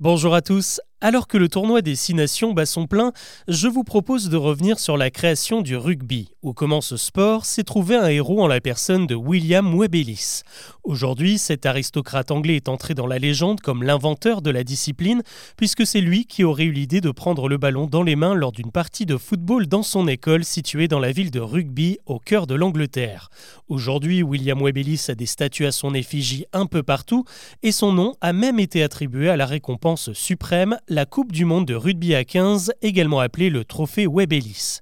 Bonjour à tous. Alors que le tournoi des Six Nations bat son plein, je vous propose de revenir sur la création du rugby, où comment ce sport s'est trouvé un héros en la personne de William Webb Ellis. Aujourd'hui, cet aristocrate anglais est entré dans la légende comme l'inventeur de la discipline, puisque c'est lui qui aurait eu l'idée de prendre le ballon dans les mains lors d'une partie de football dans son école située dans la ville de Rugby, au cœur de l'Angleterre. Aujourd'hui, William Webb Ellis a des statues à son effigie un peu partout, et son nom a même été attribué à la récompense suprême, la Coupe du Monde de rugby à 15, également appelée le Trophée Webb Ellis.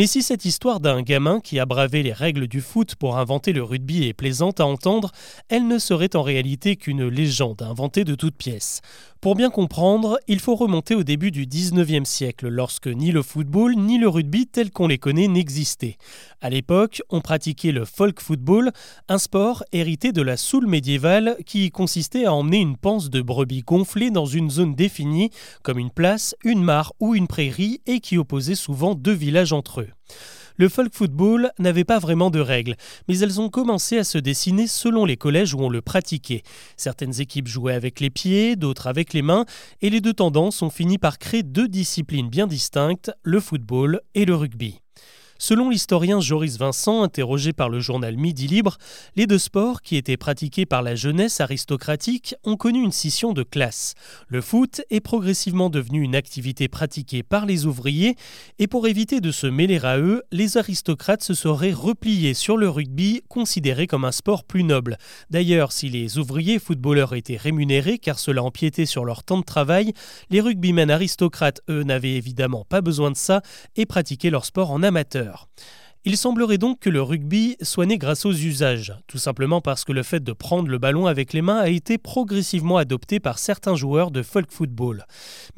Mais si cette histoire d'un gamin qui a bravé les règles du foot pour inventer le rugby est plaisante à entendre, elle ne serait en réalité qu'une légende inventée de toutes pièces. Pour bien comprendre, il faut remonter au début du 19e siècle, lorsque ni le football ni le rugby tel qu'on les connaît n'existaient. À l'époque, on pratiquait le folk football, un sport hérité de la soule médiévale qui consistait à emmener une panse de brebis gonflée dans une zone définie, comme une place, une mare ou une prairie, et qui opposait souvent deux villages entre eux. Le folk football n'avait pas vraiment de règles, mais elles ont commencé à se dessiner selon les collèges où on le pratiquait. Certaines équipes jouaient avec les pieds, d'autres avec les mains, et les deux tendances ont fini par créer deux disciplines bien distinctes, le football et le rugby. Selon l'historien Joris Vincent, interrogé par le journal Midi Libre, les deux sports, qui étaient pratiqués par la jeunesse aristocratique, ont connu une scission de classe. Le foot est progressivement devenu une activité pratiquée par les ouvriers, et pour éviter de se mêler à eux, les aristocrates se seraient repliés sur le rugby, considéré comme un sport plus noble. D'ailleurs, si les ouvriers footballeurs étaient rémunérés, car cela empiétait sur leur temps de travail, les rugbymen aristocrates, eux, n'avaient évidemment pas besoin de ça et pratiquaient leur sport en amateur meurt. Il semblerait donc que le rugby soit né grâce aux usages, tout simplement parce que le fait de prendre le ballon avec les mains a été progressivement adopté par certains joueurs de folk football.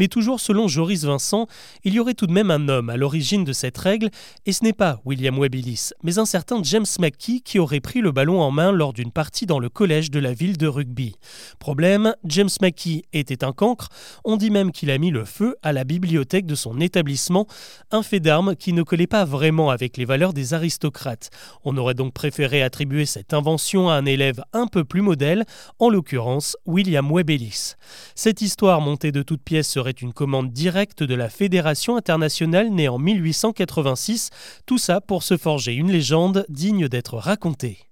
Mais toujours selon Joris Vincent, il y aurait tout de même un homme à l'origine de cette règle, et ce n'est pas William Webb mais un certain James McKee qui aurait pris le ballon en main lors d'une partie dans le collège de la ville de rugby. Problème, James McKee était un cancre, on dit même qu'il a mis le feu à la bibliothèque de son établissement, un fait d'armes qui ne collait pas vraiment avec les valeurs des aristocrates. On aurait donc préféré attribuer cette invention à un élève un peu plus modèle, en l'occurrence William Webb Ellis. Cette histoire montée de toutes pièces serait une commande directe de la Fédération internationale née en 1886, tout ça pour se forger une légende digne d'être racontée.